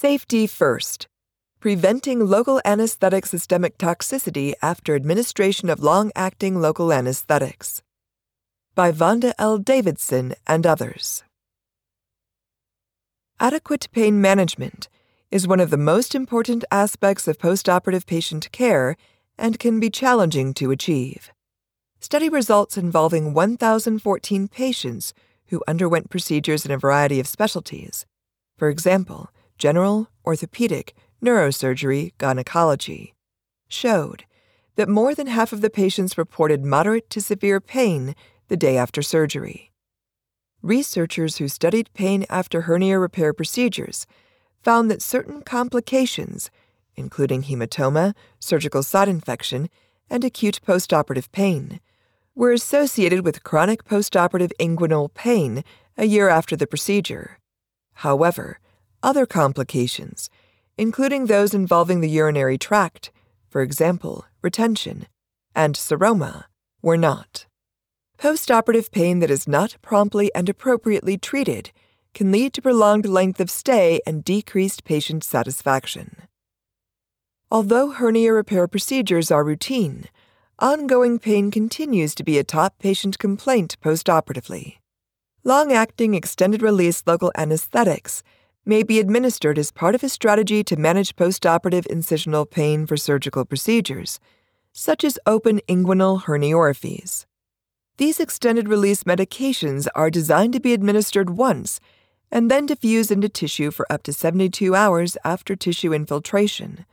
Safety first. Preventing local anesthetic systemic toxicity after administration of long acting local anesthetics. By Vonda L. Davidson and others. Adequate pain management is one of the most important aspects of postoperative patient care and can be challenging to achieve. Study results involving 1,014 patients who underwent procedures in a variety of specialties. For example, general, orthopedic, neurosurgery, gynecology, showed that more than half of the patients reported moderate to severe pain the day after surgery. Researchers who studied pain after hernia repair procedures found that certain complications, including hematoma, surgical site infection, and acute postoperative pain, were associated with chronic postoperative inguinal pain a year after the procedure. However, other complications, including those involving the urinary tract, for example, retention, and seroma, were not. Postoperative pain that is not promptly and appropriately treated can lead to prolonged length of stay and decreased patient satisfaction. Although hernia repair procedures are routine, ongoing pain continues to be a top patient complaint postoperatively. Long acting extended release local anesthetics may be administered as part of a strategy to manage postoperative incisional pain for surgical procedures, such as open inguinal herniorrhaphies. These extended release medications are designed to be administered once and then diffuse into tissue for up to 72 hours after tissue infiltration.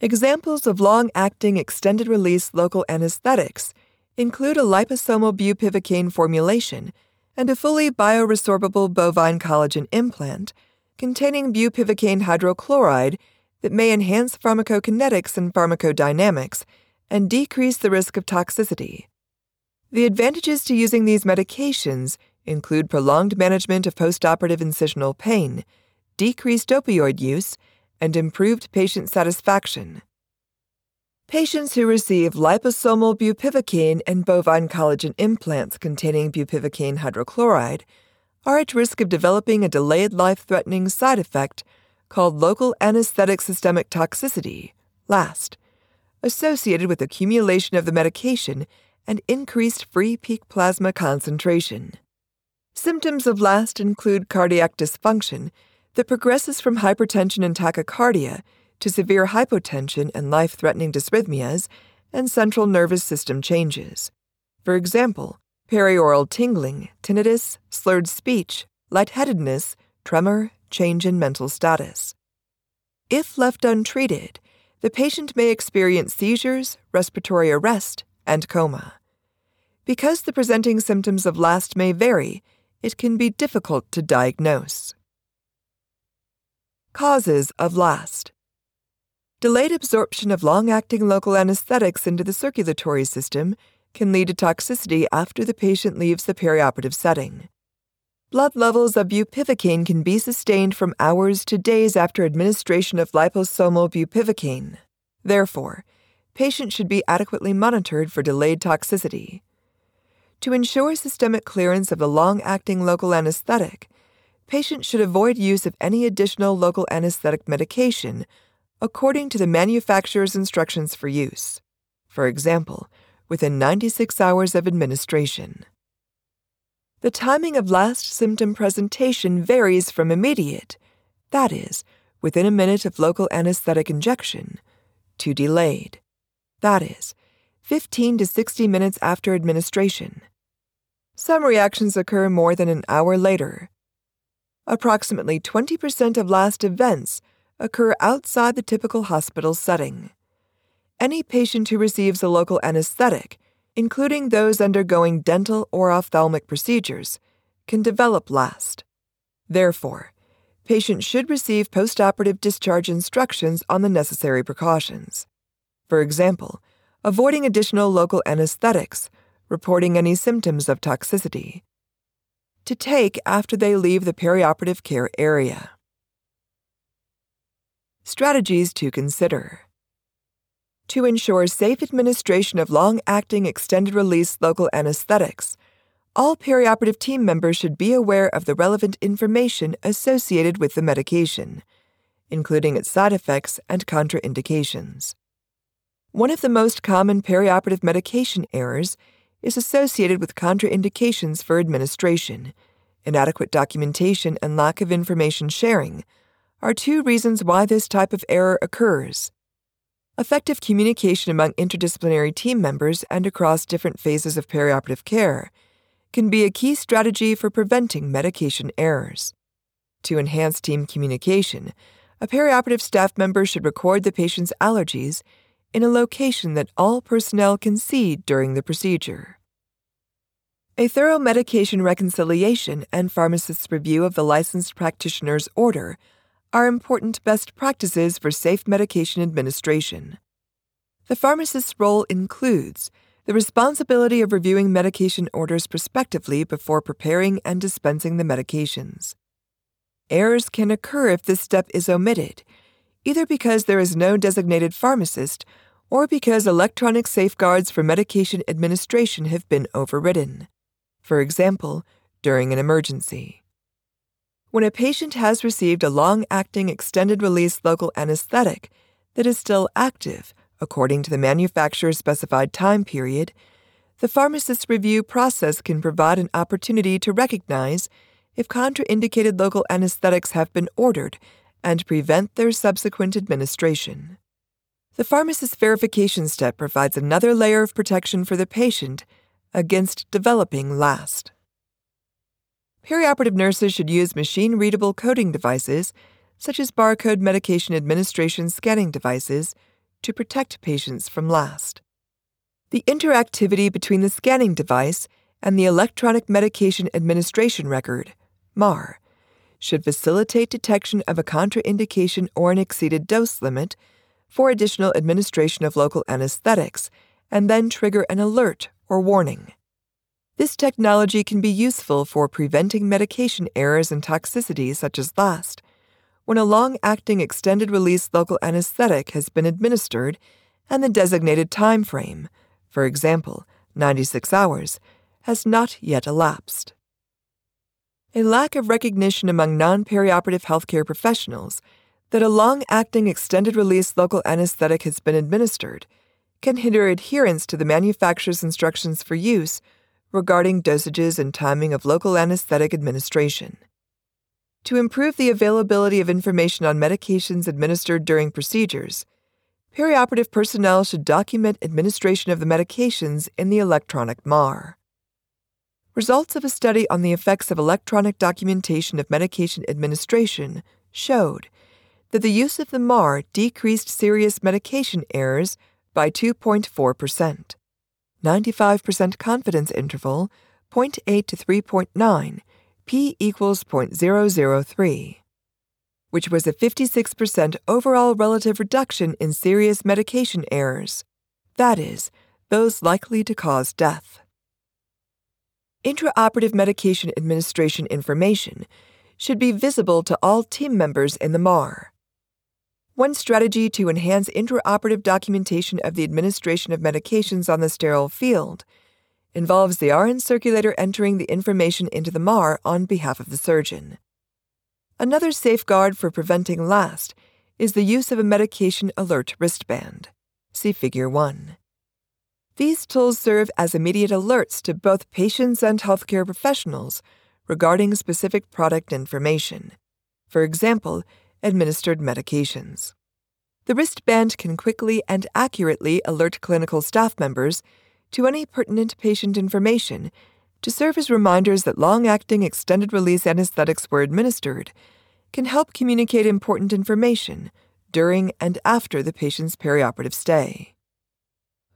Examples of long acting extended release local anesthetics include a liposomal bupivacaine formulation and a fully bioresorbable bovine collagen implant containing bupivacaine hydrochloride that may enhance pharmacokinetics and pharmacodynamics and decrease the risk of toxicity. The advantages to using these medications include prolonged management of postoperative incisional pain, decreased opioid use, and improved patient satisfaction. Patients who receive liposomal bupivacaine and bovine collagen implants containing bupivacaine hydrochloride are at risk of developing a delayed life threatening side effect called local anesthetic systemic toxicity, LAST, associated with accumulation of the medication and increased free peak plasma concentration. Symptoms of LAST include cardiac dysfunction that progresses from hypertension and tachycardia to severe hypotension and life threatening dysrhythmias and central nervous system changes. For example, perioral tingling, tinnitus, slurred speech, lightheadedness, tremor, change in mental status. If left untreated, the patient may experience seizures, respiratory arrest, and coma. Because the presenting symptoms of LAST may vary, it can be difficult to diagnose. Causes of LAST Delayed absorption of long acting local anesthetics into the circulatory system can lead to toxicity after the patient leaves the perioperative setting. Blood levels of bupivacaine can be sustained from hours to days after administration of liposomal bupivacaine. Therefore, patients should be adequately monitored for delayed toxicity. To ensure systemic clearance of the long acting local anesthetic, patients should avoid use of any additional local anesthetic medication according to the manufacturer's instructions for use. For example, within 96 hours of administration. The timing of last symptom presentation varies from immediate, that is, within a minute of local anesthetic injection, to delayed, that is, 15 to 60 minutes after administration. Some reactions occur more than an hour later. Approximately 20% of last events occur outside the typical hospital setting any patient who receives a local anesthetic, including those undergoing dental or ophthalmic procedures, can develop LAST. Therefore, patients should receive postoperative discharge instructions on the necessary precautions. For example, avoiding additional local anesthetics, reporting any symptoms of toxicity. To take after they leave the perioperative care area. Strategies to consider. To ensure safe administration of long acting extended release local anesthetics, all perioperative team members should be aware of the relevant information associated with the medication, including its side effects and contraindications. One of the most common perioperative medication errors is associated with contraindications for administration. Inadequate documentation and lack of information sharing are two reasons why this type of error occurs. Effective communication among interdisciplinary team members and across different phases of perioperative care can be a key strategy for preventing medication errors. To enhance team communication, a perioperative staff member should record the patient's allergies in a location that all personnel can see during the procedure. A thorough medication reconciliation and pharmacist's review of the licensed practitioner's order are important best practices for safe medication administration. The pharmacist's role includes the responsibility of reviewing medication orders prospectively before preparing and dispensing the medications. Errors can occur if this step is omitted, either because there is no designated pharmacist or because electronic safeguards for medication administration have been overridden. For example, during an emergency. When a patient has received a long acting extended release local anesthetic that is still active according to the manufacturer's specified time period, the pharmacist's review process can provide an opportunity to recognize if contraindicated local anesthetics have been ordered and prevent their subsequent administration. The pharmacist's verification step provides another layer of protection for the patient against developing LAST. Perioperative nurses should use machine readable coding devices, such as barcode medication administration scanning devices, to protect patients from LAST. The interactivity between the scanning device and the electronic medication administration record, MAR, should facilitate detection of a contraindication or an exceeded dose limit for additional administration of local anesthetics and then trigger an alert or warning. This technology can be useful for preventing medication errors and toxicities such as LAST when a long acting extended release local anesthetic has been administered and the designated time frame, for example, 96 hours, has not yet elapsed. A lack of recognition among non perioperative healthcare professionals that a long acting extended release local anesthetic has been administered can hinder adherence to the manufacturer's instructions for use regarding dosages and timing of local anesthetic administration. To improve the availability of information on medications administered during procedures, perioperative personnel should document administration of the medications in the electronic MAR. Results of a study on the effects of electronic documentation of medication administration showed that the use of the MAR decreased serious medication errors by 2.4%. 95% confidence interval 0.8 to 3.9, p equals 0.003, which was a 56% overall relative reduction in serious medication errors, that is, those likely to cause death. Intraoperative medication administration information should be visible to all team members in the MAR. One strategy to enhance intraoperative documentation of the administration of medications on the sterile field involves the RN circulator entering the information into the MAR on behalf of the surgeon. Another safeguard for preventing LAST is the use of a medication alert wristband. See Figure 1. These tools serve as immediate alerts to both patients and healthcare professionals regarding specific product information. For example, administered medications. The wristband can quickly and accurately alert clinical staff members to any pertinent patient information to serve as reminders that long acting extended release anesthetics were administered can help communicate important information during and after the patient's perioperative stay.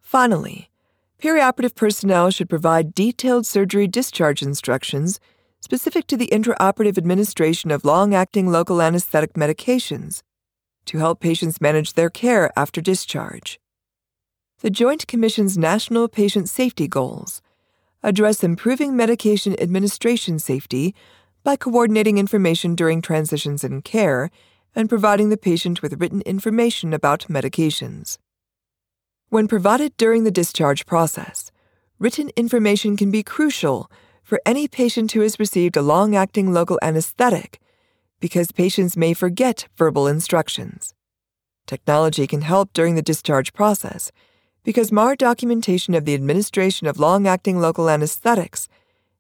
Finally, perioperative personnel should provide detailed surgery discharge instructions specific to the intraoperative administration of long acting local anesthetic medications to help patients manage their care after discharge. The Joint Commission's National Patient Safety Goals address improving medication administration safety by coordinating information during transitions in care and providing the patient with written information about medications. When provided during the discharge process, written information can be crucial for any patient who has received a long acting local anesthetic because patients may forget verbal instructions. Technology can help during the discharge process because MAR documentation of the administration of long acting local anesthetics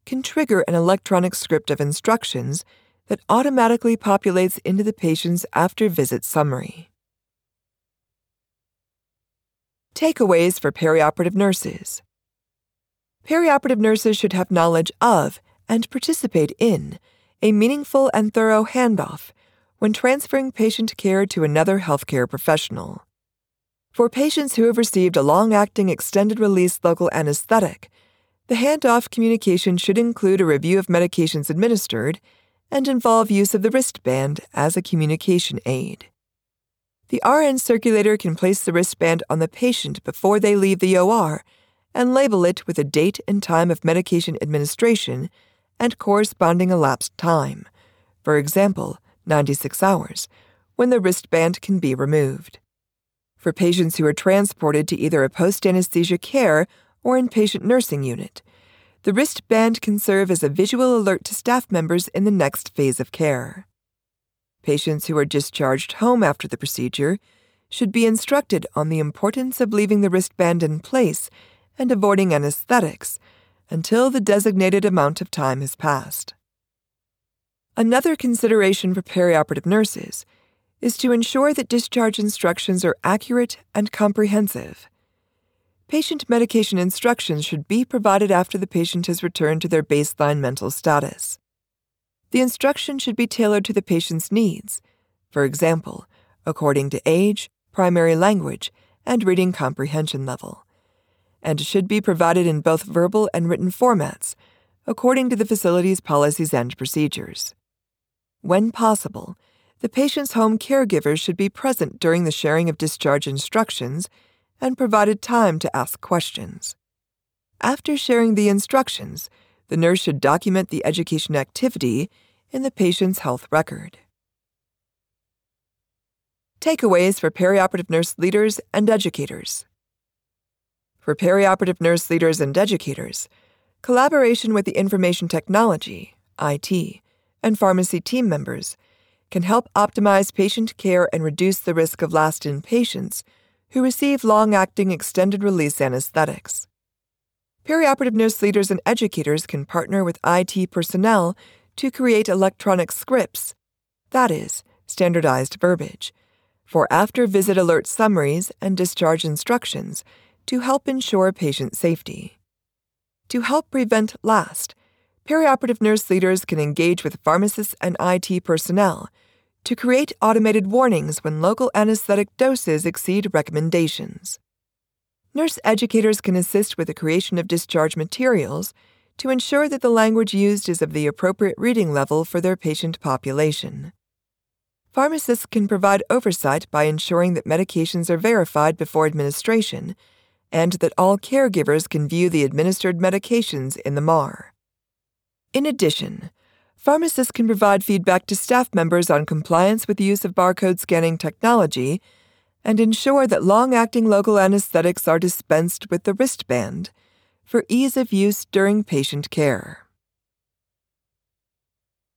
can trigger an electronic script of instructions that automatically populates into the patient's after visit summary. Takeaways for perioperative nurses Perioperative nurses should have knowledge of and participate in a meaningful and thorough handoff when transferring patient care to another healthcare professional. For patients who have received a long acting extended release local anesthetic, the handoff communication should include a review of medications administered and involve use of the wristband as a communication aid. The RN circulator can place the wristband on the patient before they leave the OR and label it with a date and time of medication administration and corresponding elapsed time, for example, 96 hours, when the wristband can be removed. For patients who are transported to either a post anesthesia care or inpatient nursing unit, the wristband can serve as a visual alert to staff members in the next phase of care. Patients who are discharged home after the procedure should be instructed on the importance of leaving the wristband in place and avoiding anesthetics until the designated amount of time has passed. Another consideration for perioperative nurses is to ensure that discharge instructions are accurate and comprehensive. Patient medication instructions should be provided after the patient has returned to their baseline mental status. The instruction should be tailored to the patient's needs, for example, according to age, primary language, and reading comprehension level, and should be provided in both verbal and written formats, according to the facility's policies and procedures. When possible, the patient's home caregivers should be present during the sharing of discharge instructions and provided time to ask questions. After sharing the instructions, the nurse should document the education activity in the patient's health record. Takeaways for perioperative nurse leaders and educators. For perioperative nurse leaders and educators, collaboration with the information technology, IT, and pharmacy team members can help optimize patient care and reduce the risk of last in patients who receive long acting extended release anesthetics. Perioperative nurse leaders and educators can partner with IT personnel to create electronic scripts, that is, standardized verbiage, for after visit alert summaries and discharge instructions to help ensure patient safety. To help prevent LAST, perioperative nurse leaders can engage with pharmacists and IT personnel to create automated warnings when local anesthetic doses exceed recommendations. Nurse educators can assist with the creation of discharge materials to ensure that the language used is of the appropriate reading level for their patient population. Pharmacists can provide oversight by ensuring that medications are verified before administration and that all caregivers can view the administered medications in the MAR. In addition, pharmacists can provide feedback to staff members on compliance with the use of barcode scanning technology and ensure that long acting local anesthetics are dispensed with the wristband for ease of use during patient care.